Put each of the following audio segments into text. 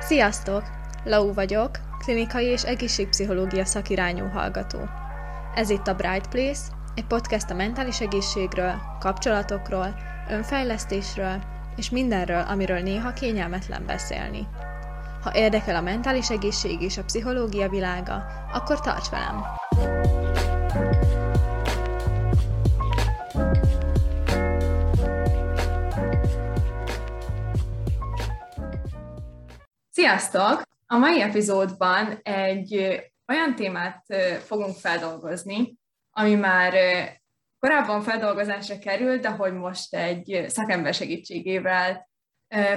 Sziasztok! Lau vagyok, klinikai és egészségpszichológia szakirányú hallgató. Ez itt a Bright Place, egy podcast a mentális egészségről, kapcsolatokról, önfejlesztésről és mindenről, amiről néha kényelmetlen beszélni. Ha érdekel a mentális egészség és a pszichológia világa, akkor tarts velem! Sziasztok! A mai epizódban egy olyan témát fogunk feldolgozni, ami már korábban feldolgozásra került, de hogy most egy szakember segítségével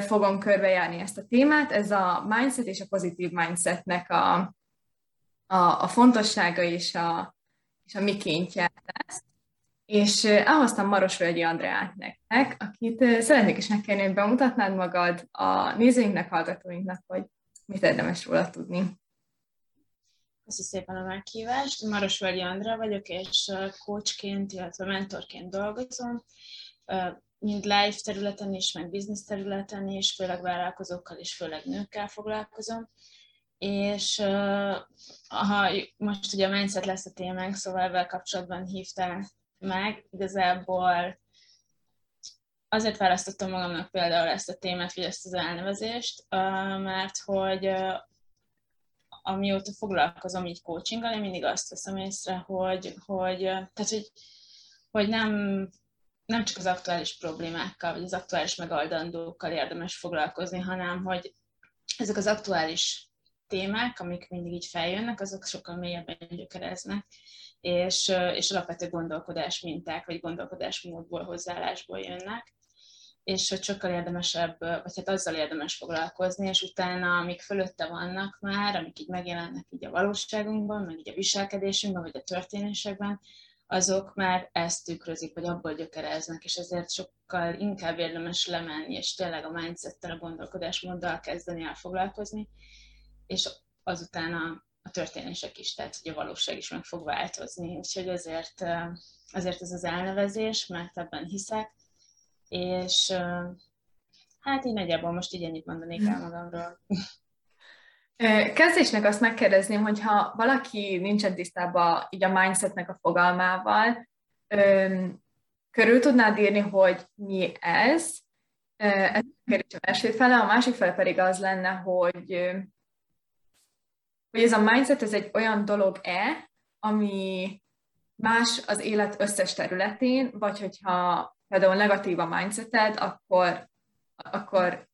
fogom körbejárni ezt a témát. Ez a mindset és a pozitív mindsetnek a, a, a fontossága és a, és a mikéntje lesz. És elhoztam Marosvölgyi Andreát nektek, akit szeretnék is megkérni, hogy bemutatnád magad a nézőinknek, hallgatóinknak, hogy mit érdemes róla tudni. Köszönöm szépen a meghívást. Marosvölgyi Andrea vagyok, és coachként, illetve mentorként dolgozom, mind live területen is, meg business területen is, főleg vállalkozókkal és főleg nőkkel foglalkozom. És ha most ugye a mindset lesz a témánk, szóval ebben kapcsolatban hívtál meg, igazából azért választottam magamnak például ezt a témát, vagy ezt az elnevezést, mert hogy amióta foglalkozom így coachinggal, én mindig azt veszem észre, hogy, hogy, tehát, hogy, hogy nem, nem csak az aktuális problémákkal, vagy az aktuális megoldandókkal érdemes foglalkozni, hanem hogy ezek az aktuális témák, amik mindig így feljönnek, azok sokkal mélyebben gyökereznek, és, és alapvető gondolkodás minták, vagy gondolkodásmódból, hozzáállásból jönnek. És hogy sokkal érdemesebb, vagy hát azzal érdemes foglalkozni, és utána, amik fölötte vannak már, amik így megjelennek így a valóságunkban, meg így a viselkedésünkben, vagy a történésekben, azok már ezt tükrözik, vagy abból gyökereznek, és ezért sokkal inkább érdemes lemenni, és tényleg a mindsettel, a gondolkodásmóddal kezdeni el foglalkozni, és azután a történések is, tehát hogy a valóság is meg fog változni. Úgyhogy ezért, ezért ez az elnevezés, mert ebben hiszek, és hát így nagyjából most így ennyit mondanék el magamról. Kezdésnek azt megkérdezném, hogyha valaki nincsen tisztában így a mindsetnek a fogalmával, körül tudnád írni, hogy mi ez? Ez a kérdés első fele, a másik fele pedig az lenne, hogy, hogy ez a mindset ez egy olyan dolog-e, ami más az élet összes területén, vagy hogyha például negatív a mindseted, akkor, akkor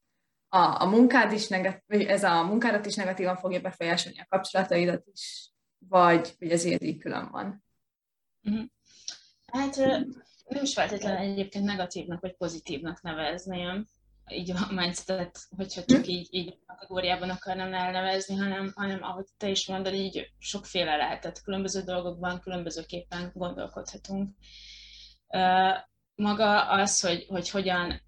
a, a munkád is negatív, ez a munkádat is negatívan fogja befolyásolni a kapcsolataidat is, vagy hogy ez így külön van. Uh-huh. Hát nem is feltétlenül egyébként negatívnak vagy pozitívnak nevezném, így a mindsetet, hogyha csak mhm. így, így a kategóriában akarnám elnevezni, hanem, hanem ahogy te is mondod, így sokféle lehetett. Különböző dolgokban különbözőképpen gondolkodhatunk maga az, hogy, hogy hogyan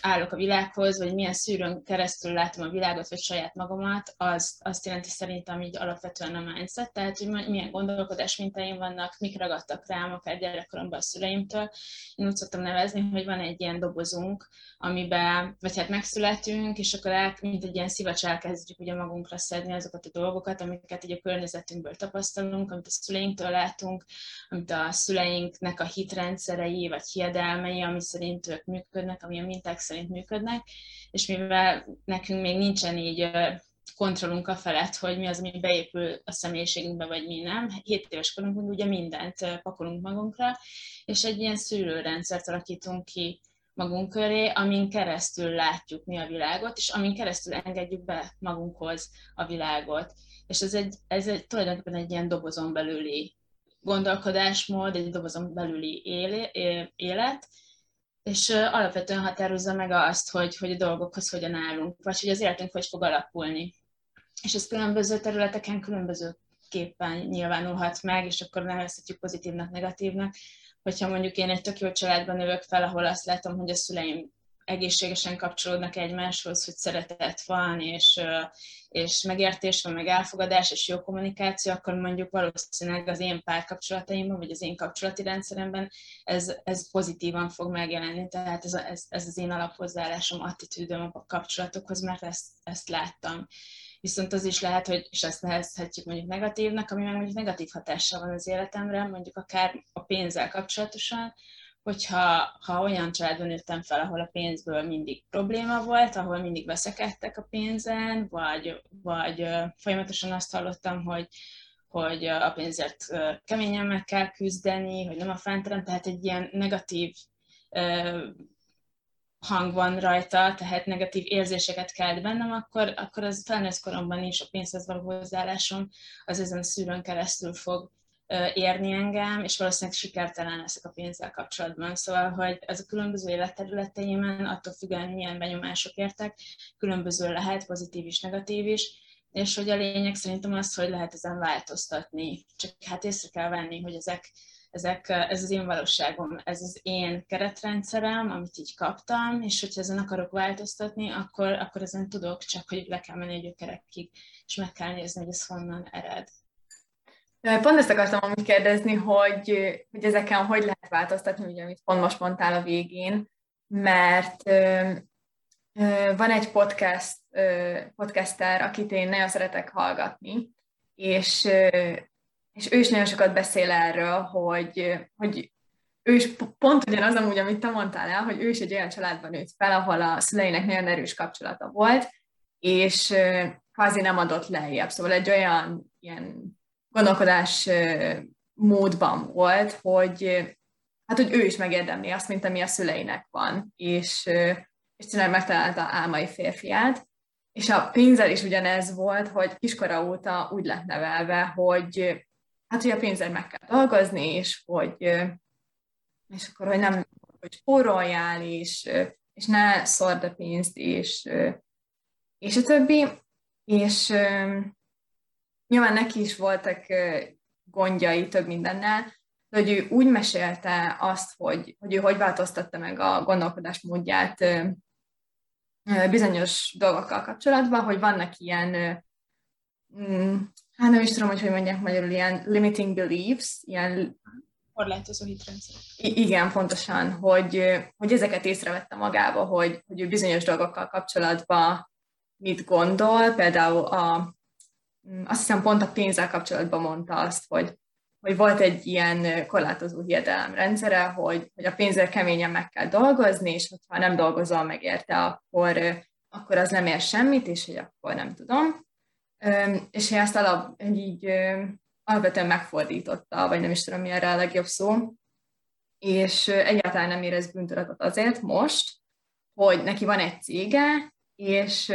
állok a világhoz, vagy milyen szűrőn keresztül látom a világot, vagy saját magamat, az azt jelenti szerintem így alapvetően a mindset, tehát hogy milyen gondolkodás mintáim vannak, mik ragadtak rám akár gyerekkoromban a szüleimtől. Én úgy szoktam nevezni, hogy van egy ilyen dobozunk, amiben, vagy hát megszületünk, és akkor el, mint egy ilyen szivacs elkezdjük ugye magunkra szedni azokat a dolgokat, amiket így a környezetünkből tapasztalunk, amit a szüleinktől látunk, amit a szüleinknek a hitrendszerei, vagy hiedelmei, ami szerint ők működnek, ami a minták szerint működnek, és mivel nekünk még nincsen így kontrollunk a felett, hogy mi az, ami beépül a személyiségünkbe, vagy mi nem. 7 éves korunkban ugye mindent pakolunk magunkra, és egy ilyen szűrőrendszert alakítunk ki magunk köré, amin keresztül látjuk mi a világot, és amin keresztül engedjük be magunkhoz a világot. És ez, egy, ez egy, tulajdonképpen egy ilyen dobozon belüli gondolkodásmód, egy dobozon belüli élet, és alapvetően határozza meg azt, hogy, hogy a dolgokhoz hogyan állunk, vagy hogy az életünk hogy fog alakulni. És ez különböző területeken különbözőképpen nyilvánulhat meg, és akkor nevezhetjük pozitívnak, negatívnak. Hogyha mondjuk én egy tök jó családban növök fel, ahol azt látom, hogy a szüleim egészségesen kapcsolódnak egymáshoz, hogy szeretet van, és, és megértés van, meg elfogadás, és jó kommunikáció, akkor mondjuk valószínűleg az én párkapcsolataimban, vagy az én kapcsolati rendszeremben ez, ez pozitívan fog megjelenni. Tehát ez, ez, ez az én alaphozzáállásom, attitűdöm a kapcsolatokhoz, mert ezt, ezt láttam. Viszont az is lehet, hogy, és ezt nevezhetjük mondjuk negatívnak, ami meg mondjuk negatív hatással van az életemre, mondjuk akár a pénzzel kapcsolatosan, hogyha ha olyan családban nőttem fel, ahol a pénzből mindig probléma volt, ahol mindig veszekedtek a pénzen, vagy, vagy folyamatosan azt hallottam, hogy, hogy a pénzért keményen meg kell küzdeni, hogy nem a fánterem, tehát egy ilyen negatív hang van rajta, tehát negatív érzéseket kelt bennem, akkor, akkor az felnőtt koromban is a pénzhez való hozzáállásom az ezen a szűrőn keresztül fog érni engem, és valószínűleg sikertelen leszek a pénzzel kapcsolatban. Szóval, hogy ez a különböző életterületeimen, attól függően milyen benyomások értek, különböző lehet, pozitív is, negatív is, és hogy a lényeg szerintem az, hogy lehet ezen változtatni. Csak hát észre kell venni, hogy ezek, ezek, ez az én valóságom, ez az én keretrendszerem, amit így kaptam, és hogyha ezen akarok változtatni, akkor, akkor ezen tudok, csak hogy le kell menni egy gyökerekig, és meg kell nézni, hogy ez honnan ered. Pont ezt akartam amúgy kérdezni, hogy, hogy ezeken hogy lehet változtatni, ugye, amit pont most mondtál a végén, mert van egy podcast, podcaster, akit én nagyon szeretek hallgatni, és, és ő is nagyon sokat beszél erről, hogy, hogy ő is pont ugyanaz amúgy, amit te mondtál el, hogy ő is egy olyan családban nőtt fel, ahol a szüleinek nagyon erős kapcsolata volt, és kvázi nem adott lejjebb. Szóval egy olyan ilyen gondolkodás módban volt, hogy hát, hogy ő is megérdemli azt, mint ami a szüleinek van, és, és tényleg megtalálta álmai férfiát. És a pénzzel is ugyanez volt, hogy kiskora óta úgy lett nevelve, hogy hát, hogy a pénzzel meg kell dolgozni, és hogy és akkor, hogy nem, hogy spóroljál, és, és ne szord a pénzt, és, és a többi. És nyilván neki is voltak gondjai több mindennel, de hogy ő úgy mesélte azt, hogy, hogy ő hogy változtatta meg a gondolkodás módját bizonyos dolgokkal kapcsolatban, hogy vannak ilyen, mm, hát nem is tudom, hogy hogy mondják magyarul, ilyen limiting beliefs, ilyen korlátozó hitrendszer. Igen, pontosan, hogy, hogy ezeket észrevette magába, hogy, hogy ő bizonyos dolgokkal kapcsolatban mit gondol, például a Mm, azt hiszem pont a pénzzel kapcsolatban mondta azt, hogy, hogy volt egy ilyen korlátozó hiedelemrendszere, hogy, hogy a pénzzel keményen meg kell dolgozni, és hogyha nem dolgozol meg érte, akkor, akkor az nem ér semmit, és hogy akkor nem tudom. És hogy ezt alap, így alapvetően megfordította, vagy nem is tudom, mi erre a legjobb szó, és egyáltalán nem érez bűntudatot azért most, hogy neki van egy cége, és,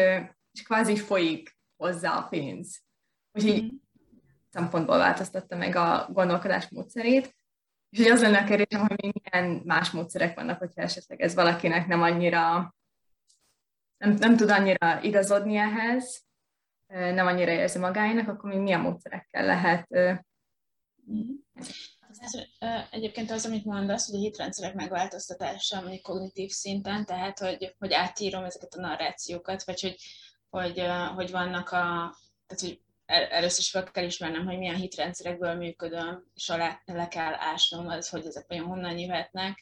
és kvázi folyik hozzá a pénz. Úgyhogy mm. szempontból változtatta meg a gondolkodás módszerét. És hogy az lenne a kérdésem, hogy milyen más módszerek vannak, hogyha esetleg ez valakinek nem annyira, nem, nem tud annyira igazodni ehhez, nem annyira érzi magáinak, akkor még milyen módszerekkel lehet mm. Ez, egyébként az, amit mondasz, hogy a hitrendszerek megváltoztatása, mondjuk kognitív szinten, tehát hogy, hogy átírom ezeket a narrációkat, vagy hogy, hogy, hogy vannak a, tehát hogy először is fel kell ismernem, hogy milyen hitrendszerekből működöm, és alá le kell ásnom az, hogy ezek olyan honnan jöhetnek,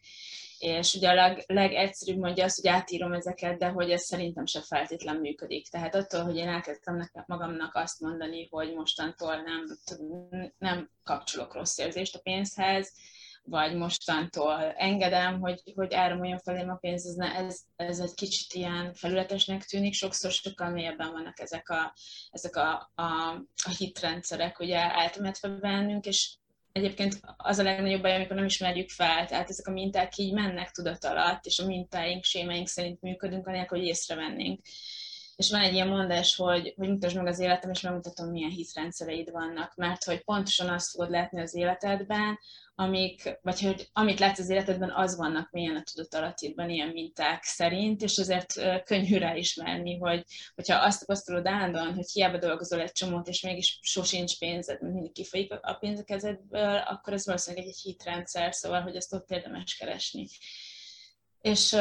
és ugye a leg, legegyszerűbb mondja azt, hogy átírom ezeket, de hogy ez szerintem se feltétlen működik. Tehát attól, hogy én elkezdtem magamnak azt mondani, hogy mostantól nem, nem kapcsolok rossz érzést a pénzhez, vagy mostantól engedem, hogy, hogy áramoljon felém a pénz, ez, ez, egy kicsit ilyen felületesnek tűnik, sokszor sokkal mélyebben vannak ezek a, ezek a, a, a hitrendszerek, ugye eltemetve bennünk, és egyébként az a legnagyobb baj, amikor nem ismerjük fel, tehát ezek a minták így mennek tudat alatt, és a mintáink, sémeink szerint működünk, anélkül, hogy észrevennénk. És van egy ilyen mondás, hogy, hogy mutasd meg az életem, és megmutatom, milyen hitrendszereid vannak, mert hogy pontosan azt fogod látni az életedben, amik, vagy hogy amit látsz az életedben, az vannak milyen a tudatalattidban ilyen minták szerint, és azért könnyű ráismerni, hogy hogyha azt tapasztalod állandóan, hogy hiába dolgozol egy csomót, és mégis sosincs pénzed, mert mindig kifolyik a pénz akkor ez valószínűleg egy hitrendszer, szóval, hogy ezt ott érdemes keresni. És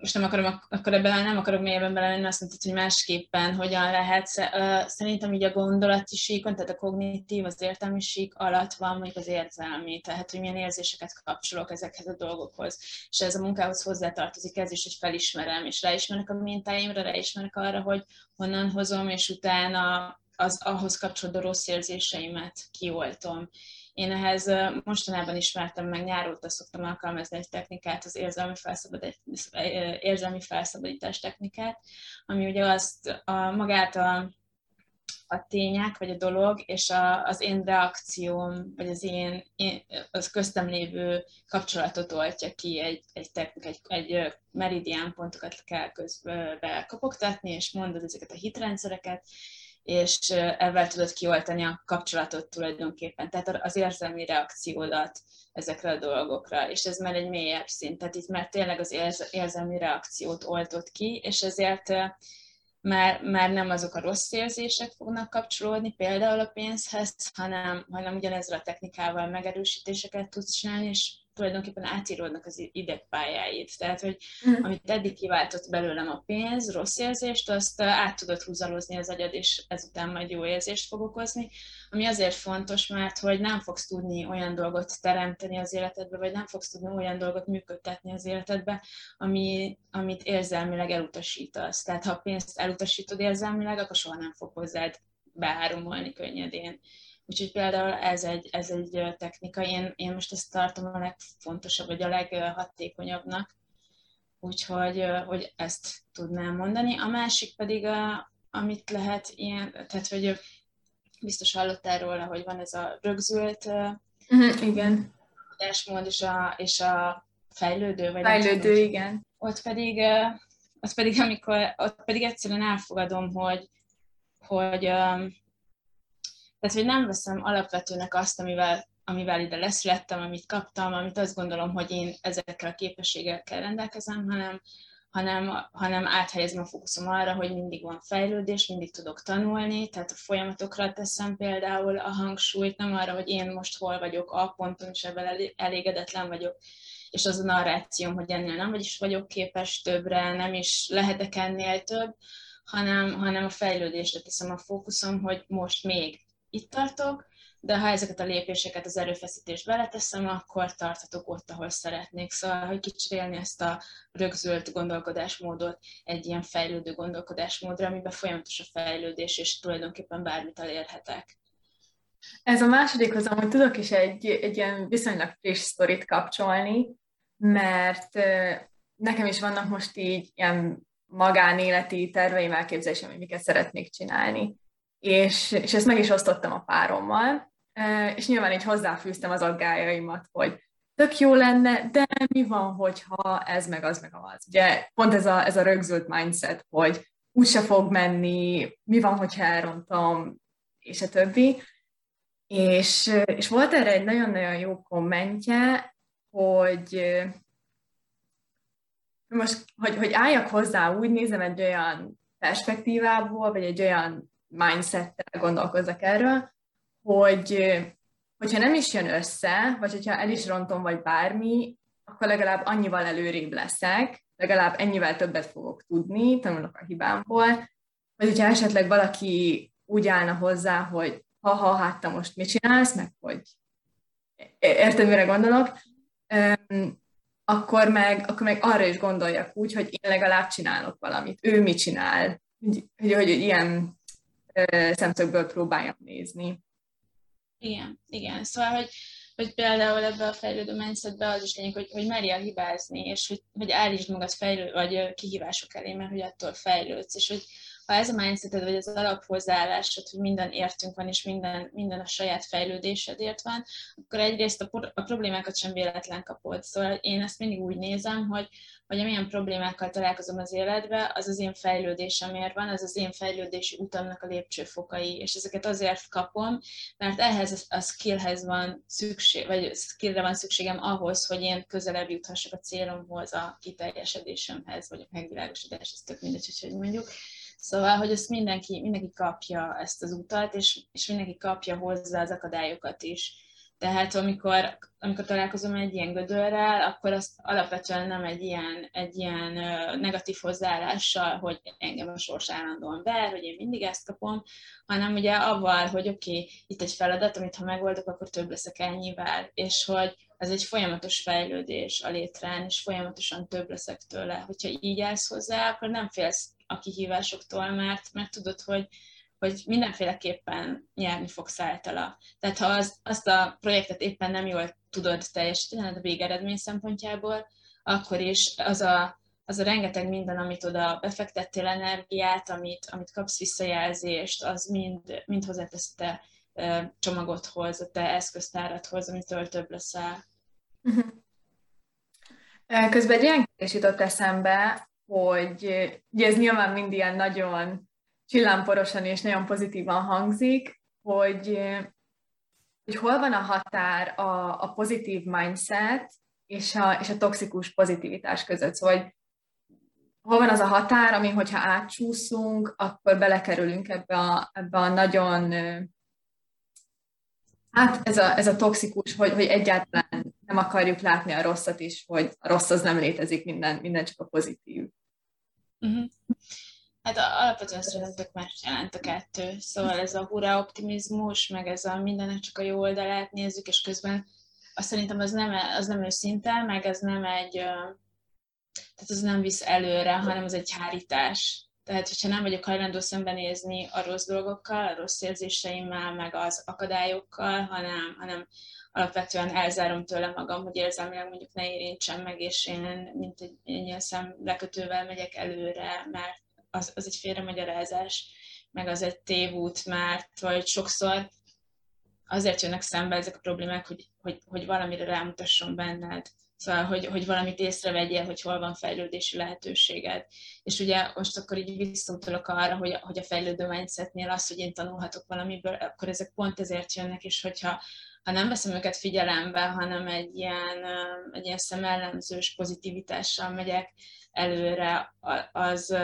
most nem akarom, akkor ebben nem akarok mélyebben belemenni, azt mondtad, hogy másképpen hogyan lehet. Szerintem így a gondolati síkon, tehát a kognitív, az értelmi sík alatt van mondjuk az érzelmi, tehát hogy milyen érzéseket kapcsolok ezekhez a dolgokhoz. És ez a munkához hozzátartozik ez is, hogy felismerem, és ráismerek a mintáimra, ráismerek arra, hogy honnan hozom, és utána az ahhoz kapcsolódó rossz érzéseimet kioltom. Én ehhez mostanában ismertem meg, nyár óta szoktam alkalmazni egy technikát, az érzelmi, érzelmi felszabadítás technikát, ami ugye azt a, magát a, a tények, vagy a dolog, és a, az én reakcióm, vagy az én, én az köztem lévő kapcsolatot oltja ki egy, egy technika, egy, egy meridian pontokat kell közbe kopogtatni, és mondod ezeket a hitrendszereket, és ebben tudod kioltani a kapcsolatot tulajdonképpen, tehát az érzelmi reakciódat ezekre a dolgokra, és ez már egy mélyebb szint, tehát itt már tényleg az érzelmi reakciót oltott ki, és ezért már, már nem azok a rossz érzések fognak kapcsolódni, például a pénzhez, hanem, hanem ugyanezzel a technikával megerősítéseket tudsz csinálni, és tulajdonképpen átíródnak az idegpályáid. Tehát, hogy mm. amit eddig kiváltott belőlem a pénz, rossz érzést, azt át tudod húzalozni az agyad, és ezután majd jó érzést fog okozni, ami azért fontos, mert hogy nem fogsz tudni olyan dolgot teremteni az életedbe, vagy nem fogsz tudni olyan dolgot működtetni az életedbe, ami, amit érzelmileg elutasítasz. Tehát ha a pénzt elutasítod érzelmileg, akkor soha nem fog hozzád beáromolni könnyedén. Úgyhogy például ez egy, ez egy technika, én, én most ezt tartom a legfontosabb, vagy a leghatékonyabbnak, úgyhogy hogy ezt tudnám mondani. A másik pedig, a, amit lehet ilyen, tehát hogy biztos hallottál róla, hogy van ez a rögzült uh-huh, igen. tudásmód és a, és a fejlődő, vagy fejlődő, tudom, igen. Ott pedig, ott pedig, amikor, ott pedig egyszerűen elfogadom, hogy, hogy tehát, hogy nem veszem alapvetőnek azt, amivel, amivel ide leszülettem, amit kaptam, amit azt gondolom, hogy én ezekkel a képességekkel rendelkezem, hanem, hanem, hanem áthelyezem a fókuszom arra, hogy mindig van fejlődés, mindig tudok tanulni, tehát a folyamatokra teszem például a hangsúlyt, nem arra, hogy én most hol vagyok a ponton, és ebben elégedetlen vagyok, és az a narrációm, hogy ennél nem vagyis vagyok képes többre, nem is lehetek ennél több, hanem, hanem a fejlődésre teszem a fókuszom, hogy most még itt tartok, de ha ezeket a lépéseket az erőfeszítést beleteszem, akkor tartatok ott, ahol szeretnék. Szóval, hogy kicserélni ezt a rögzült gondolkodásmódot egy ilyen fejlődő gondolkodásmódra, amiben folyamatos a fejlődés, és tulajdonképpen bármit elérhetek. Ez a másodikhoz amúgy tudok is egy, egy ilyen viszonylag friss sztorit kapcsolni, mert nekem is vannak most így ilyen magánéleti terveim, elképzelésem, hogy miket szeretnék csinálni és, és ezt meg is osztottam a párommal, és nyilván így hozzáfűztem az aggájaimat, hogy tök jó lenne, de mi van, hogyha ez meg az meg az. Ugye pont ez a, ez a rögzült mindset, hogy úgyse fog menni, mi van, hogyha elrontom, és a többi. És, és volt erre egy nagyon-nagyon jó kommentje, hogy most, hogy, hogy álljak hozzá, úgy nézem egy olyan perspektívából, vagy egy olyan mindsettel gondolkozzak erről, hogy hogyha nem is jön össze, vagy hogyha el is rontom, vagy bármi, akkor legalább annyival előrébb leszek, legalább ennyivel többet fogok tudni, tanulok a hibámból, vagy hogyha esetleg valaki úgy állna hozzá, hogy ha-ha, hát te most mit csinálsz, meg hogy érted, mire gondolok, akkor meg, akkor meg arra is gondoljak úgy, hogy én legalább csinálok valamit. Ő mit csinál? Hogy, hogy, hogy ilyen szemszögből próbáljam nézni. Igen, igen. Szóval, hogy, hogy például ebbe a fejlődő mindsetbe az is lényeg, hogy, hogy merjél hibázni, és hogy, hogy állítsd magad fejlő, vagy kihívások elé, mert hogy attól fejlődsz, és hogy ha ez a mindseted, vagy az alaphozzáállásod, hogy minden értünk van, és minden, minden a saját fejlődésedért van, akkor egyrészt a, a problémákat sem véletlen kapod. Szóval én ezt mindig úgy nézem, hogy, hogy amilyen problémákkal találkozom az életbe, az az én fejlődésemért van, az az én fejlődési utamnak a lépcsőfokai, és ezeket azért kapom, mert ehhez a skillhez van szükség, vagy skillre van szükségem ahhoz, hogy én közelebb juthassak a célomhoz, a kiteljesedésemhez, vagy a megvilágosodáshoz, tök mindegy, hogy mondjuk. Szóval, hogy ezt mindenki, mindenki kapja ezt az utat, és, és mindenki kapja hozzá az akadályokat is. Tehát amikor, amikor találkozom egy ilyen gödörrel, akkor azt alapvetően nem egy ilyen, egy ilyen negatív hozzáállással, hogy engem a sors állandóan ver, hogy én mindig ezt kapom, hanem ugye avval, hogy oké, okay, itt egy feladat, amit ha megoldok, akkor több leszek ennyivel, és hogy ez egy folyamatos fejlődés a létrán, és folyamatosan több leszek tőle. Hogyha így állsz hozzá, akkor nem félsz a kihívásoktól, mert, mert tudod, hogy, hogy mindenféleképpen nyerni fogsz általa. Tehát ha az, azt a projektet éppen nem jól tudod teljesíteni, a végeredmény szempontjából, akkor is az a, az a rengeteg minden, amit oda befektettél energiát, amit, amit kapsz visszajelzést, az mind, mind hozzátesz te csomagodhoz, a te eszköztáradhoz, amitől több leszel. Uh-huh. Közben egy ilyen kérdés jutott eszembe, hogy ugye ez nyilván mind ilyen nagyon csillámporosan és nagyon pozitívan hangzik, hogy, hogy hol van a határ a, a pozitív mindset és a, és a toxikus pozitivitás között. Szóval, hogy hol van az a határ, ami, hogyha átcsúszunk, akkor belekerülünk ebbe a, ebbe a nagyon, hát ez a, ez a toxikus, hogy, hogy egyáltalán nem akarjuk látni a rosszat is, hogy a rossz az nem létezik, minden, minden csak a pozitív. Uh-huh. Hát alapvetően szerintem már jelent a kettő. Szóval ez a hurra optimizmus, meg ez a mindennek csak a jó oldalát nézzük, és közben azt szerintem az nem, az nem őszinte, meg ez nem egy, tehát az nem visz előre, hanem az egy hárítás. Tehát, hogyha nem vagyok hajlandó szembenézni a rossz dolgokkal, a rossz érzéseimmel, meg az akadályokkal, hanem, hanem alapvetően elzárom tőle magam, hogy érzelmileg mondjuk ne érintsem meg, és én mint egy, egy ilyen szemlekötővel megyek előre, mert az, az egy félremagyarázás, meg az egy tévút, mert vagy sokszor azért jönnek szembe ezek a problémák, hogy, hogy, hogy valamire rámutasson benned. Szóval, hogy, hogy valamit észrevegyél, hogy hol van fejlődési lehetőséged. És ugye most akkor így visszautalok arra, hogy, hogy a fejlődő mindsetnél az, hogy én tanulhatok valamiből, akkor ezek pont ezért jönnek, és hogyha ha nem veszem őket figyelembe, hanem egy ilyen, egy ilyen szemellemzős pozitivitással megyek előre, az,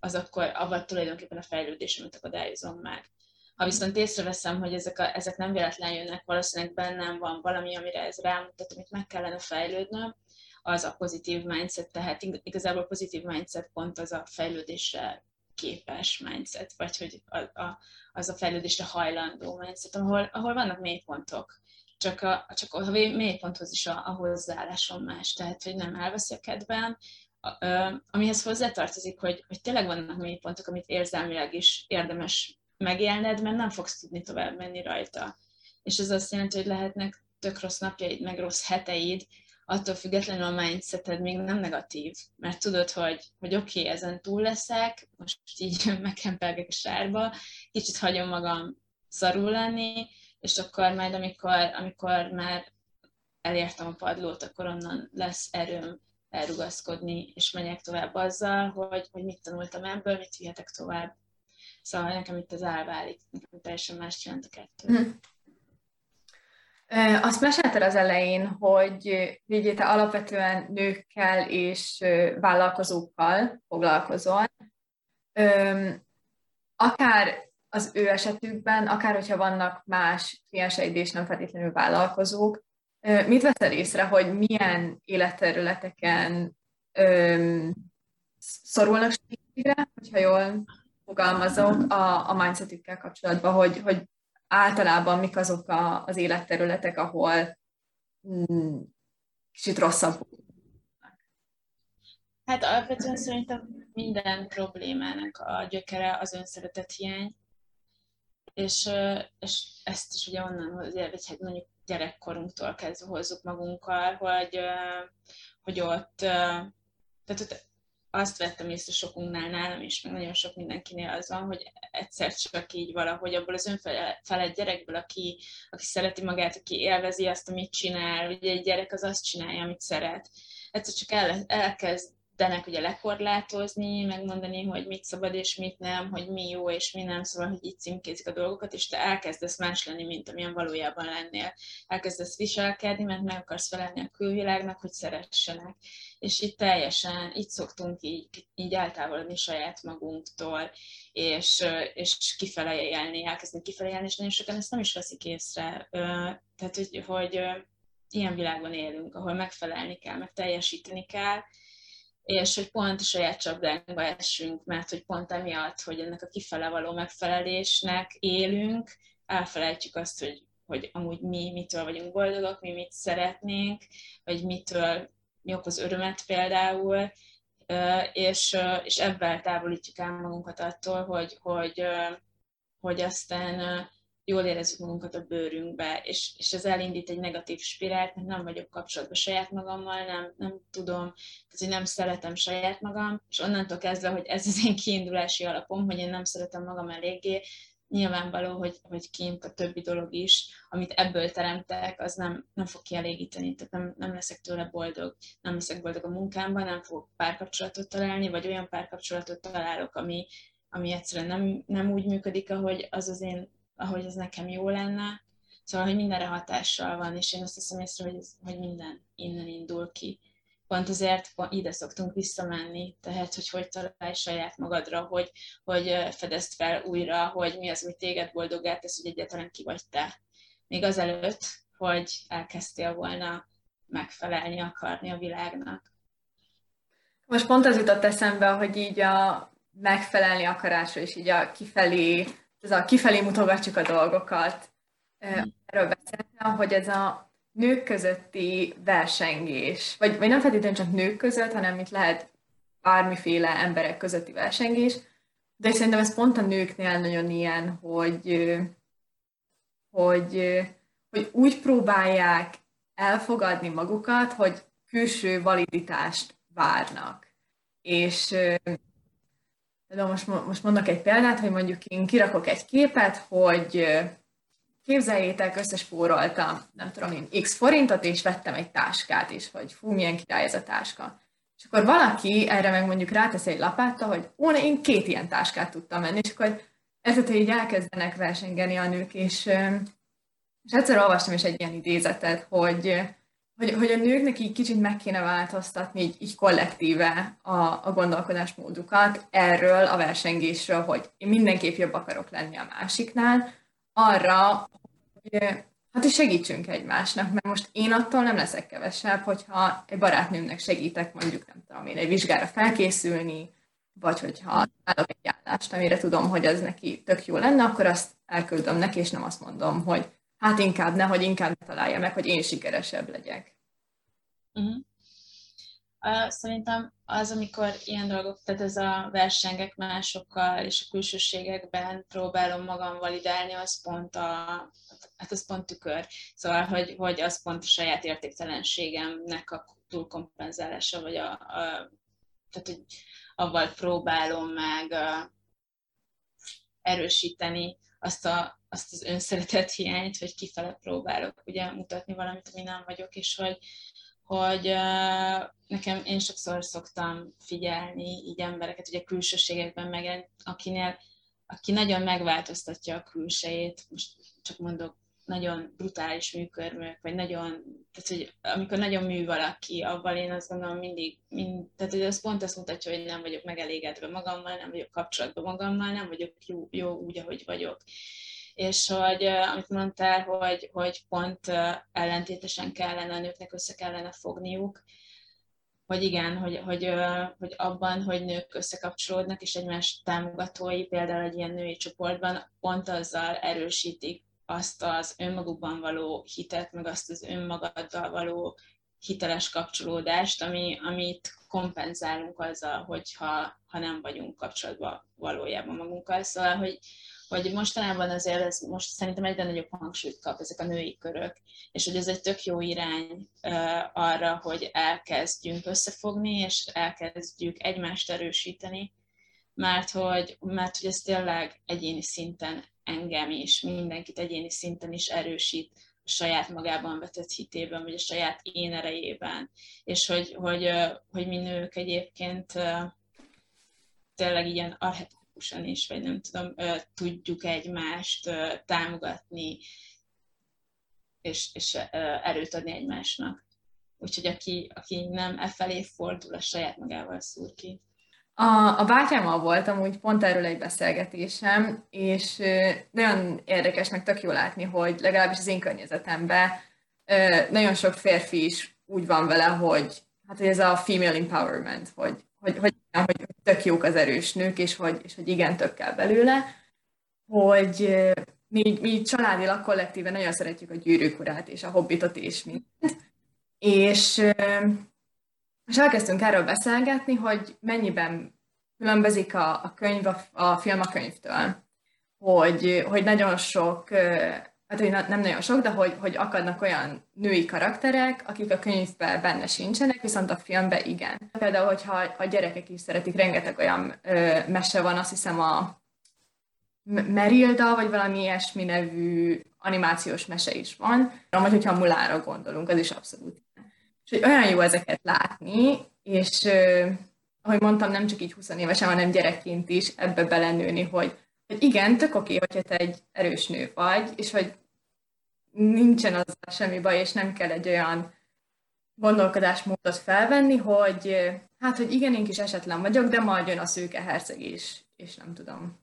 az akkor avval tulajdonképpen a fejlődésemet akadályozom meg. Ha viszont észreveszem, hogy ezek, a, ezek nem véletlen jönnek, valószínűleg bennem van valami, amire ez rámutat, amit meg kellene fejlődnöm, az a pozitív mindset, tehát igazából a pozitív mindset pont az a fejlődésre képes mindset, vagy hogy a, a, az a fejlődésre hajlandó mindset, ahol, ahol vannak mélypontok. Csak a, csak a mélyponthoz is a, a hozzáállásom más, tehát hogy nem elveszi a kedvem, amihez hozzátartozik, hogy, hogy tényleg vannak mélypontok, amit érzelmileg is érdemes megélned, mert nem fogsz tudni tovább menni rajta. És ez azt jelenti, hogy lehetnek tök rossz napjaid, meg rossz heteid, attól függetlenül a mindseted még nem negatív, mert tudod, hogy, hogy oké, okay, ezen túl leszek, most így megkempelgek a sárba, kicsit hagyom magam szarul lenni, és akkor majd, amikor, amikor már elértem a padlót, akkor onnan lesz erőm elrugaszkodni, és menjek tovább azzal, hogy, hogy mit tanultam ebből, mit vihetek tovább. Szóval nekem itt az elválik, nekem teljesen más jelent a kettő. Hm. Azt mesélted az elején, hogy így te alapvetően nőkkel és vállalkozókkal foglalkozol. Akár az ő esetükben, akár hogyha vannak más klienseid és nem feltétlenül vállalkozók, Mit veszel észre, hogy milyen életterületeken szorulnak segítségre, hogyha jól fogalmazok a, a mindsetükkel kapcsolatban, hogy, hogy általában mik azok a, az életterületek, ahol mm, kicsit rosszabb. Hát alapvetően szerintem minden problémának a gyökere az önszeretet hiány, és, és ezt is ugye onnan, hogy egy mondjuk gyerekkorunktól kezdve hozzuk magunkkal, hogy, hogy ott, tehát ott azt vettem észre sokunknál, nálam is, meg nagyon sok mindenkinél az van, hogy egyszer csak így valahogy abból az önfelett gyerekből, aki, aki szereti magát, aki élvezi azt, amit csinál, ugye egy gyerek az azt csinálja, amit szeret. Egyszer csak el, elkezd kezdenek ugye lekorlátozni, megmondani, hogy mit szabad és mit nem, hogy mi jó és mi nem, szóval, hogy így címkézik a dolgokat, és te elkezdesz más lenni, mint amilyen valójában lennél. Elkezdesz viselkedni, mert meg akarsz felelni a külvilágnak, hogy szeressenek. És itt teljesen, itt szoktunk így, így eltávolodni saját magunktól, és, és kifele élni, elkezdeni kifele élni, és nagyon sokan ezt nem is veszik észre. Tehát, hogy, hogy ilyen világban élünk, ahol megfelelni kell, meg teljesíteni kell, és hogy pont a saját csapdánkba essünk, mert hogy pont emiatt, hogy ennek a kifele való megfelelésnek élünk, elfelejtjük azt, hogy, hogy amúgy mi mitől vagyunk boldogok, mi mit szeretnénk, vagy mitől mi okoz örömet például, és, és ebben távolítjuk el magunkat attól, hogy, hogy, hogy aztán jól érezzük magunkat a bőrünkbe, és, és ez elindít egy negatív spirált, mert nem vagyok kapcsolatban saját magammal, nem, nem tudom, tehát, hogy nem szeretem saját magam, és onnantól kezdve, hogy ez az én kiindulási alapom, hogy én nem szeretem magam eléggé, nyilvánvaló, hogy, hogy kint a többi dolog is, amit ebből teremtek, az nem, nem fog kielégíteni, tehát nem, nem leszek tőle boldog, nem leszek boldog a munkámban, nem fogok párkapcsolatot találni, vagy olyan párkapcsolatot találok, ami, ami egyszerűen nem, nem úgy működik, ahogy az az én ahogy ez nekem jó lenne. Szóval, hogy mindenre hatással van, és én azt hiszem észre, hogy, hogy minden innen indul ki. Pont azért ide szoktunk visszamenni, tehát, hogy hogy találj saját magadra, hogy, hogy fedezd fel újra, hogy mi az, ami téged boldogát tesz, hogy egyáltalán ki vagy te. Még azelőtt, hogy elkezdtél volna megfelelni, akarni a világnak. Most pont az jutott eszembe, hogy így a megfelelni akarásra, és így a kifelé ez a kifelé mutogatjuk a dolgokat. Erről beszéltem, hogy ez a nők közötti versengés, vagy, vagy nem feltétlenül csak nők között, hanem itt lehet bármiféle emberek közötti versengés, de szerintem ez pont a nőknél nagyon ilyen, hogy, hogy, hogy úgy próbálják elfogadni magukat, hogy külső validitást várnak. És de most, most mondok egy példát, hogy mondjuk én kirakok egy képet, hogy képzeljétek, összespóroltam, nem tudom én, x forintot, és vettem egy táskát is, hogy fú, milyen király ez a táska. És akkor valaki erre meg mondjuk rátesz egy lapátta, hogy ó, én két ilyen táskát tudtam menni, és akkor ezért így elkezdenek versengeni a nők, és, és egyszer olvastam is egy ilyen idézetet, hogy hogy, hogy a nőknek így kicsit meg kéne változtatni így, így kollektíve a, a gondolkodásmódukat erről a versengésről, hogy én mindenképp jobb akarok lenni a másiknál, arra, hogy hát is segítsünk egymásnak, mert most én attól nem leszek kevesebb, hogyha egy barátnőmnek segítek mondjuk, nem tudom én, egy vizsgára felkészülni, vagy hogyha állok egy állást, amire tudom, hogy az neki tök jó lenne, akkor azt elküldöm neki, és nem azt mondom, hogy hát inkább nehogy inkább ne találja meg, hogy én sikeresebb legyek. Uh-huh. Uh, szerintem az, amikor ilyen dolgok, tehát ez a versengek másokkal és a külsőségekben próbálom magam validálni, az pont a, hát az pont tükör. Szóval, hogy, hogy az pont a saját értéktelenségemnek a túlkompenzálása, vagy a, a tehát, hogy avval próbálom meg a, erősíteni azt, a, azt az önszeretet hiányt, hogy kifele próbálok ugye mutatni valamit, ami nem vagyok, és hogy, hogy uh, nekem én sokszor szoktam figyelni így embereket, ugye külsőségekben meg, akinél, aki nagyon megváltoztatja a külsejét, most csak mondok, nagyon brutális műkörmök, vagy nagyon, tehát hogy amikor nagyon mű valaki, avval én azt gondolom mindig, mind, tehát hogy az pont azt mutatja, hogy nem vagyok megelégedve magammal, nem vagyok kapcsolatban magammal, nem vagyok jó, jó úgy, ahogy vagyok. És hogy amit mondtál, hogy, hogy pont ellentétesen kellene a nőknek össze kellene fogniuk, hogy igen, hogy, hogy, hogy abban, hogy nők összekapcsolódnak, és egymás támogatói, például egy ilyen női csoportban, pont azzal erősítik azt az önmagukban való hitet, meg azt az önmagaddal való hiteles kapcsolódást, ami, amit kompenzálunk azzal, hogyha ha nem vagyunk kapcsolatban valójában magunkkal. Szóval, hogy, hogy mostanában azért ez most szerintem egyre nagyobb hangsúlyt kap ezek a női körök, és hogy ez egy tök jó irány uh, arra, hogy elkezdjünk összefogni, és elkezdjük egymást erősíteni, mert hogy, mert hogy ez tényleg egyéni szinten engem is, mindenkit egyéni szinten is erősít saját magában vetett hitében, vagy a saját én erejében, és hogy, hogy, hogy mi nők egyébként tényleg ilyen arhetipikusan is, vagy nem tudom, tudjuk egymást támogatni, és, és erőt adni egymásnak. Úgyhogy aki, aki nem e felé fordul, a saját magával szúr ki. A, a bátyámmal voltam úgy pont erről egy beszélgetésem, és nagyon érdekes, meg tök jó látni, hogy legalábbis az én környezetemben nagyon sok férfi is úgy van vele, hogy hát hogy ez a female empowerment, hogy, hogy, hogy, hogy tök jók az erős nők, és hogy, és hogy igen, tök kell belőle, hogy mi, mi családilag kollektíven nagyon szeretjük a gyűrűkurát és a hobbitot és mindent, és és elkezdtünk erről beszélgetni, hogy mennyiben különbözik a, a könyv a, a film a könyvtől. Hogy, hogy nagyon sok, hát hogy nem nagyon sok, de hogy, hogy akadnak olyan női karakterek, akik a könyvben benne sincsenek, viszont a filmben igen. Például, hogyha a gyerekek is szeretik, rengeteg olyan ö, mese van, azt hiszem a Merilda, vagy valami ilyesmi nevű animációs mese is van. Vagy hogyha Mulára gondolunk, az is abszolút és hogy olyan jó ezeket látni, és ahogy mondtam, nem csak így 20 évesen, hanem gyerekként is ebbe belenőni, hogy, hogy igen, tök oké, hogyha te egy erős nő vagy, és hogy nincsen az semmi baj, és nem kell egy olyan gondolkodásmódot felvenni, hogy hát, hogy igen, én is esetlen vagyok, de majd jön a szőke herceg is, és nem tudom.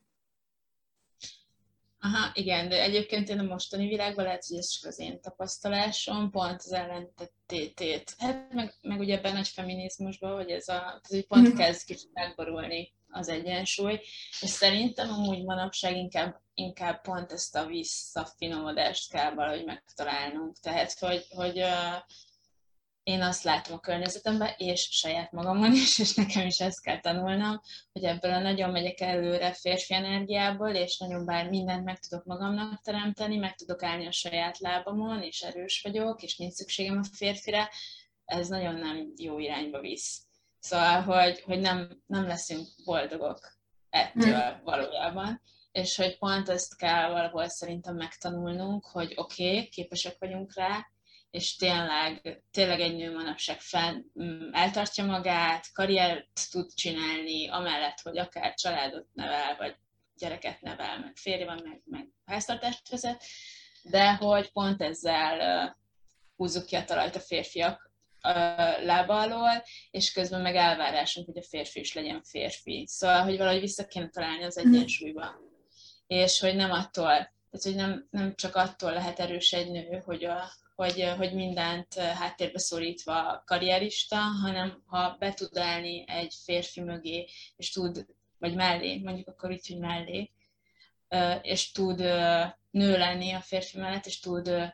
Aha, igen, de egyébként én a mostani világban lehet, hogy ez csak az én tapasztalásom, pont az ellentétét. Hát meg, meg ugye ebben nagy feminizmusban, hogy ez a, ez egy pont mm. kezd kicsit megborulni az egyensúly, és szerintem amúgy manapság inkább, inkább pont ezt a visszafinomodást kell valahogy megtalálnunk. Tehát, hogy, hogy uh, én azt látom a környezetemben, és saját magamon is, és nekem is ezt kell tanulnom, hogy ebből a nagyon megyek előre férfi energiából, és nagyon bár mindent meg tudok magamnak teremteni, meg tudok állni a saját lábamon, és erős vagyok, és nincs szükségem a férfire, ez nagyon nem jó irányba visz. Szóval, hogy, hogy nem, nem leszünk boldogok ettől hmm. valójában, és hogy pont ezt kell valahol szerintem megtanulnunk, hogy oké, okay, képesek vagyunk rá, és tényleg, tényleg egy nő manapság fel, mm, eltartja magát, karriert tud csinálni, amellett, hogy akár családot nevel, vagy gyereket nevel, meg férje van, meg, meg háztartást vezet, de hogy pont ezzel uh, húzzuk ki a talajt a férfiak uh, lába alól, és közben meg elvárásunk, hogy a férfi is legyen férfi. Szóval, hogy valahogy vissza kéne találni az egyensúlyba. És hogy nem attól, tehát, hogy nem, nem csak attól lehet erős egy nő, hogy a, hogy, hogy mindent háttérbe szorítva karrierista, hanem ha be tud állni egy férfi mögé, és tud, vagy mellé, mondjuk akkor így, hogy mellé, és tud nő lenni a férfi mellett, és tud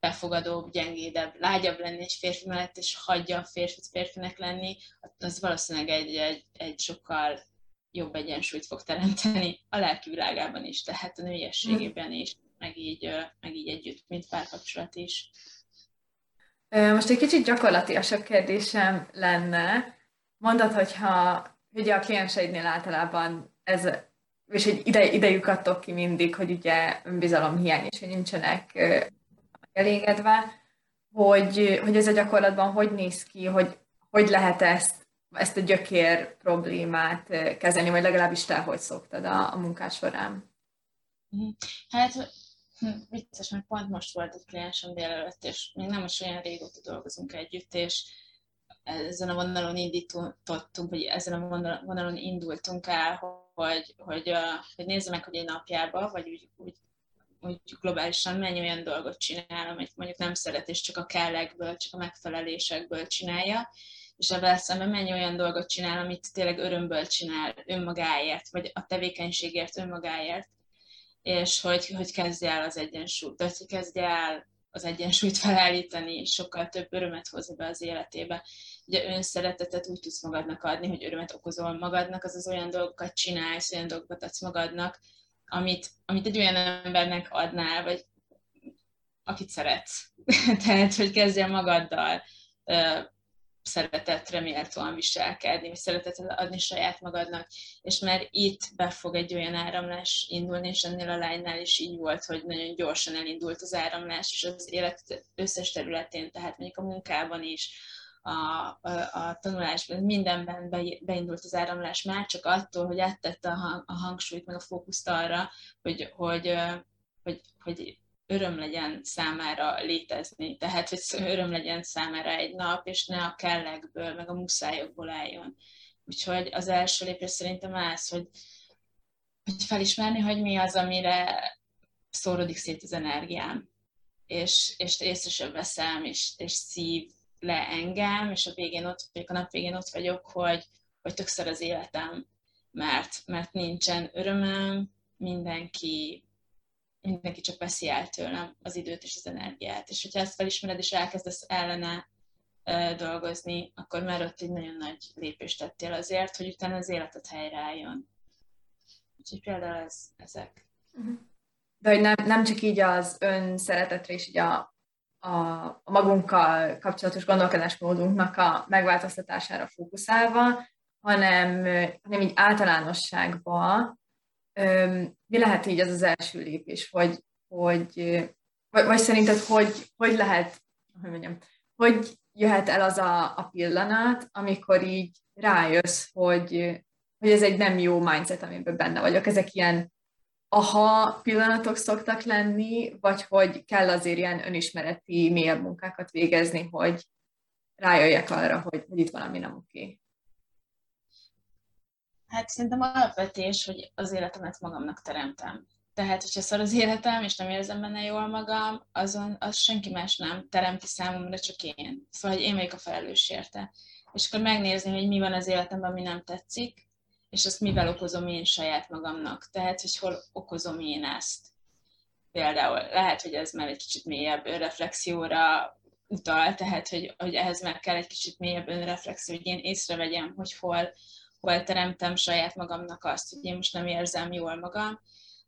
befogadóbb, gyengédebb, lágyabb lenni egy férfi mellett, és hagyja a férfit férfinek lenni, az valószínűleg egy, egy, egy sokkal jobb egyensúlyt fog teremteni a lelki világában is, tehát a nőiességében is meg így, meg így együtt, mint párkapcsolat is. Most egy kicsit gyakorlatilasabb kérdésem lenne. Mondod, hogyha ugye a klienseidnél általában ez, és egy ide, idejük adtok ki mindig, hogy ugye önbizalom hiány, és hogy nincsenek elégedve, hogy, hogy ez a gyakorlatban hogy néz ki, hogy hogy lehet ezt, ezt a gyökér problémát kezelni, vagy legalábbis te hogy szoktad a, a munkás során? Mhm. Hát Hm, vicces, mert pont most volt egy kliensem délelőtt, és még nem is olyan régóta dolgozunk együtt, és ezen a vonalon indítottunk, vagy ezen a vonalon indultunk el, hogy, hogy, hogy nézze meg, hogy egy napjába, vagy úgy, úgy, úgy globálisan mennyi olyan dolgot csinál, amit mondjuk nem szeret, és csak a kellekből, csak a megfelelésekből csinálja, és ebben szemben mennyi olyan dolgot csinál, amit tényleg örömből csinál önmagáért, vagy a tevékenységért önmagáért, és hogy, hogy kezdje el az egyensúlyt, tehát hogy kezdje el az egyensúlyt felállítani, és sokkal több örömet hozza be az életébe. Ugye önszeretetet úgy tudsz magadnak adni, hogy örömet okozol magadnak, az az olyan dolgokat csinálsz, olyan dolgokat adsz magadnak, amit, amit egy olyan embernek adnál, vagy akit szeretsz. Tehát, hogy kezdjél magaddal szeretetre méltóan viselkedni, vagy szeretetet adni saját magadnak, és már itt be fog egy olyan áramlás indulni, és ennél a lánynál is így volt, hogy nagyon gyorsan elindult az áramlás, és az élet összes területén, tehát mondjuk a munkában is, a, a, a tanulásban, mindenben be, beindult az áramlás már, csak attól, hogy áttette a, hang, a hangsúlyt, meg a fókuszt arra, hogy, hogy, hogy, hogy öröm legyen számára létezni, tehát hogy öröm legyen számára egy nap, és ne a kellekből, meg a muszájokból álljon. Úgyhogy az első lépés szerintem az, hogy, hogy felismerni, hogy mi az, amire szórodik szét az energiám, és, és észre sem veszem, és, és szív le engem, és a végén ott vagyok, a nap végén ott vagyok, hogy, hogy többször az életem, mert, mert nincsen örömem, mindenki mindenki csak veszi el tőlem az időt és az energiát. És hogyha ezt felismered, és elkezdesz ellene dolgozni, akkor már ott egy nagyon nagy lépést tettél azért, hogy utána az életed helyreálljon. Úgyhogy például ez, ezek. Mhm. De hogy nem, nem csak így az ön szeretetre és így a, a, a magunkkal kapcsolatos gondolkodásmódunknak a megváltoztatására fókuszálva, hanem, hanem így általánosságban mi lehet így az az első lépés, hogy, hogy vagy, vagy szerinted hogy, hogy lehet, hogy mondjam, hogy jöhet el az a, a pillanat, amikor így rájössz, hogy, hogy ez egy nem jó mindset, amiben benne vagyok. Ezek ilyen aha pillanatok szoktak lenni, vagy hogy kell azért ilyen önismereti, mélyebb munkákat végezni, hogy rájöjjek arra, hogy, hogy itt valami nem oké. Hát szerintem alapvetés, hogy az életemet magamnak teremtem. Tehát, hogyha szar az életem, és nem érzem benne jól magam, azon az senki más nem teremti számomra, csak én. Szóval, hogy én vagyok a felelős érte. És akkor megnézni, hogy mi van az életemben, ami nem tetszik, és azt mivel okozom én saját magamnak. Tehát, hogy hol okozom én ezt. Például lehet, hogy ez már egy kicsit mélyebb reflexióra utal, tehát, hogy, hogy ehhez már kell egy kicsit mélyebb önreflexió, hogy én észrevegyem, hogy hol hol teremtem saját magamnak azt, hogy én most nem érzem jól magam,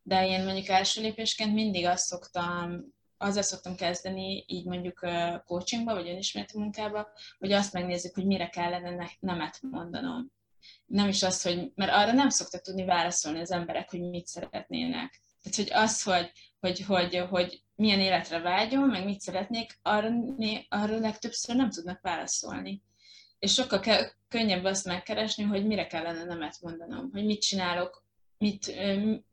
de én mondjuk első lépésként mindig azt szoktam, azzal szoktam kezdeni, így mondjuk coachingba, vagy önismereti munkába, hogy azt megnézzük, hogy mire kellene nemet mondanom. Nem is az, hogy, mert arra nem szoktak tudni válaszolni az emberek, hogy mit szeretnének. Tehát, hogy az, hogy, hogy, hogy, hogy milyen életre vágyom, meg mit szeretnék, arra, arra legtöbbször nem tudnak válaszolni és sokkal ke- könnyebb azt megkeresni, hogy mire kellene nemet mondanom, hogy mit csinálok, mit,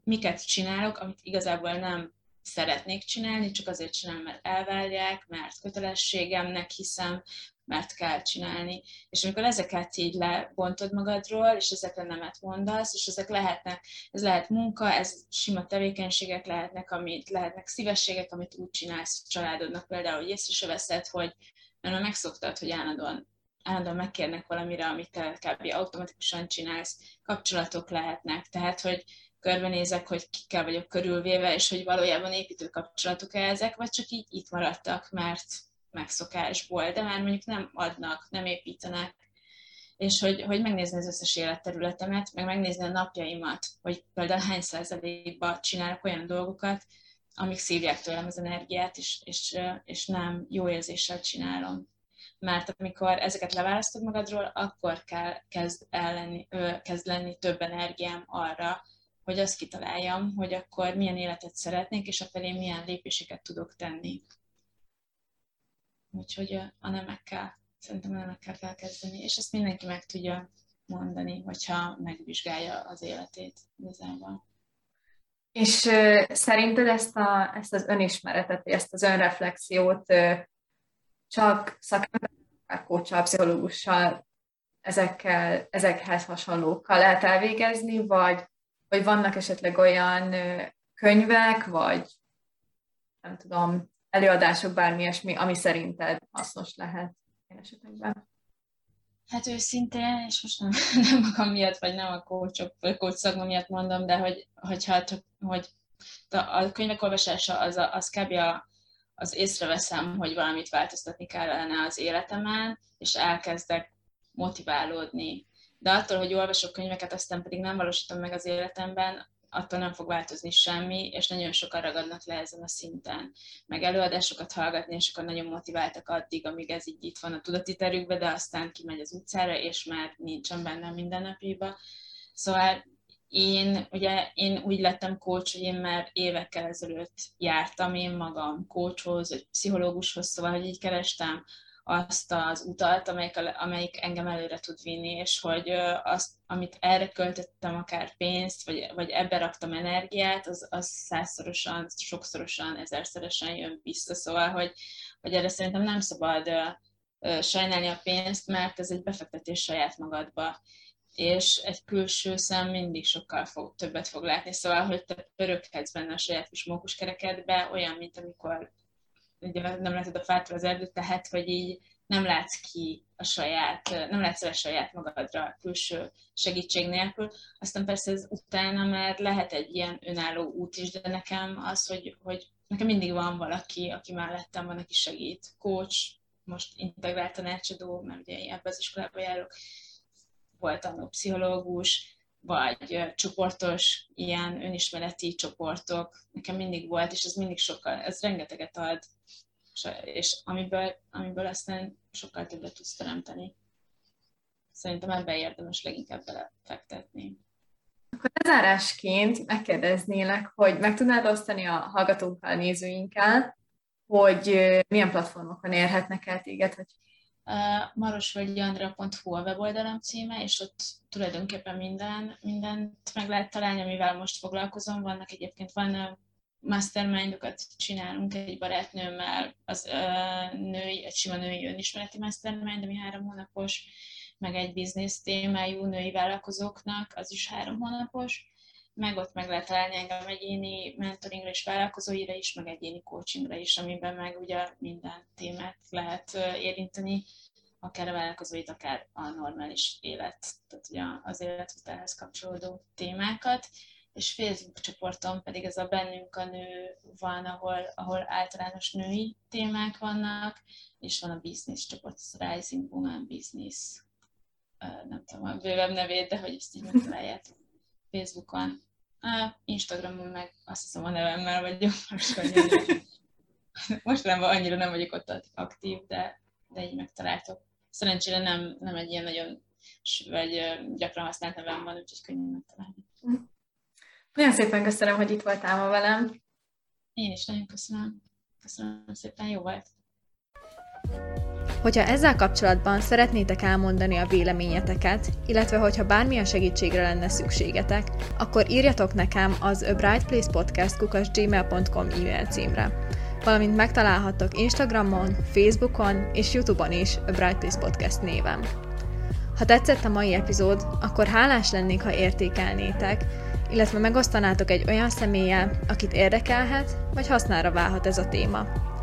miket csinálok, amit igazából nem szeretnék csinálni, csak azért csinálom, mert elvárják, mert kötelességemnek hiszem, mert kell csinálni. És amikor ezeket így lebontod magadról, és ezekre nemet mondasz, és ezek lehetnek, ez lehet munka, ez sima tevékenységek lehetnek, amit lehetnek szívességek, amit úgy csinálsz családodnak, például, hogy észre se veszed, hogy mert megszoktad, hogy állandóan állandóan megkérnek valamire, amit te kb. automatikusan csinálsz, kapcsolatok lehetnek, tehát, hogy körbenézek, hogy kikkel vagyok körülvéve, és hogy valójában építő kapcsolatok -e ezek, vagy csak így itt maradtak, mert megszokásból, de már mondjuk nem adnak, nem építenek, és hogy, hogy megnézni az összes életterületemet, meg megnézni a napjaimat, hogy például hány százalékban csinálok olyan dolgokat, amik szívják tőlem az energiát, és, és, és nem jó érzéssel csinálom mert amikor ezeket leválasztod magadról, akkor kell, kezd, el lenni, ö, kezd lenni több energiám arra, hogy azt kitaláljam, hogy akkor milyen életet szeretnék, és afelé milyen lépéseket tudok tenni. Úgyhogy a nemekkel, szerintem a nemekkel kell kezdeni, és ezt mindenki meg tudja mondani, hogyha megvizsgálja az életét igazából. És uh, szerinted ezt, a, ezt az önismeretet, ezt az önreflexiót uh, csak szakember, kócsal, pszichológussal, ezekkel, ezekhez hasonlókkal lehet elvégezni, vagy, vagy vannak esetleg olyan könyvek, vagy nem tudom, előadások, bármi ilyesmi, ami szerinted hasznos lehet ilyen esetekben? Hát őszintén, és most nem, nem magam miatt, vagy nem a kócsok, kócs szakma miatt mondom, de hogy, hogyha hogy a könyvek olvasása az, az kb. A, az észreveszem, hogy valamit változtatni kellene az életemen, és elkezdek motiválódni. De attól, hogy olvasok könyveket, aztán pedig nem valósítom meg az életemben, attól nem fog változni semmi, és nagyon sokan ragadnak le ezen a szinten. Meg előadásokat hallgatni, és akkor nagyon motiváltak addig, amíg ez így itt van a tudati terükbe, de aztán kimegy az utcára, és már nincsen benne a mindennapjaiba. Szóval én, ugye, én úgy lettem coach, hogy én már évekkel ezelőtt jártam én magam coachhoz, vagy pszichológushoz, szóval, hogy így kerestem azt az utat, amelyik, amelyik engem előre tud vinni, és hogy azt, amit erre költöttem, akár pénzt, vagy, vagy ebbe raktam energiát, az, az százszorosan, sokszorosan, ezerszeresen jön vissza. Szóval, hogy, hogy erre szerintem nem szabad sajnálni a pénzt, mert ez egy befektetés saját magadba és egy külső szem mindig sokkal fog, többet fog látni, szóval, hogy te pöröghetsz benne a saját kis mókuskerekedbe, olyan, mint amikor ugye nem látod a fától az erdőt, tehát, hogy így nem látsz ki a saját, nem látsz a saját magadra külső segítség nélkül. Aztán persze ez utána már lehet egy ilyen önálló út is, de nekem az, hogy, hogy nekem mindig van valaki, aki mellettem van, aki segít. Coach, most integrált tanácsadó, mert ugye ebbe az iskolába járok, volt a pszichológus, vagy csoportos, ilyen önismereti csoportok, nekem mindig volt, és ez mindig sokkal, ez rengeteget ad, és amiből, amiből aztán sokkal többet tudsz teremteni. Szerintem ebbe érdemes leginkább belefektetni. Akkor lezárásként megkérdeznélek, hogy meg tudnád osztani a hallgatókkal, nézőinkkel, hogy milyen platformokon érhetnek el téged, hogy marosvölgyandra.hu a weboldalam címe, és ott tulajdonképpen minden, mindent meg lehet találni, amivel most foglalkozom. Vannak egyébként, van mastermindokat csinálunk egy barátnőmmel, az uh, női, egy sima női önismereti mastermind, ami három hónapos, meg egy biznisz témájú női vállalkozóknak, az is három hónapos, meg ott meg lehet találni engem egyéni mentoringra és vállalkozóira is, meg egyéni coachingra is, amiben meg ugye minden témát lehet érinteni, akár a vállalkozóit, akár a normális élet, tehát ugye az életvitelhez kapcsolódó témákat. És Facebook csoporton pedig ez a Bennünk a Nő van, ahol, ahol általános női témák vannak, és van a business csoport, az Rising Woman Business, nem tudom a bővebb nevét, de hogy ezt így megtaláljátok Facebookon. Instagramon meg azt hiszem a nevemmel vagyok, most mostanában annyira nem vagyok ott aktív, de, de így megtaláltok. Szerencsére nem, nem egy ilyen nagyon vagy gyakran használt nevem van, úgyhogy könnyű megtalálni. Nagyon szépen köszönöm, hogy itt voltál ma velem. Én is nagyon köszönöm. Köszönöm szépen, jó volt. Hogyha ezzel kapcsolatban szeretnétek elmondani a véleményeteket, illetve hogyha bármilyen segítségre lenne szükségetek, akkor írjatok nekem az A Bright Place Podcast gmail.com e-mail címre, valamint megtalálhattok Instagramon, Facebookon és Youtube-on is A Bright Place Podcast néven. Ha tetszett a mai epizód, akkor hálás lennék, ha értékelnétek, illetve megosztanátok egy olyan személlyel, akit érdekelhet, vagy hasznára válhat ez a téma.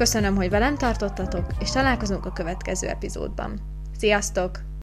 Köszönöm, hogy velem tartottatok, és találkozunk a következő epizódban. Sziasztok!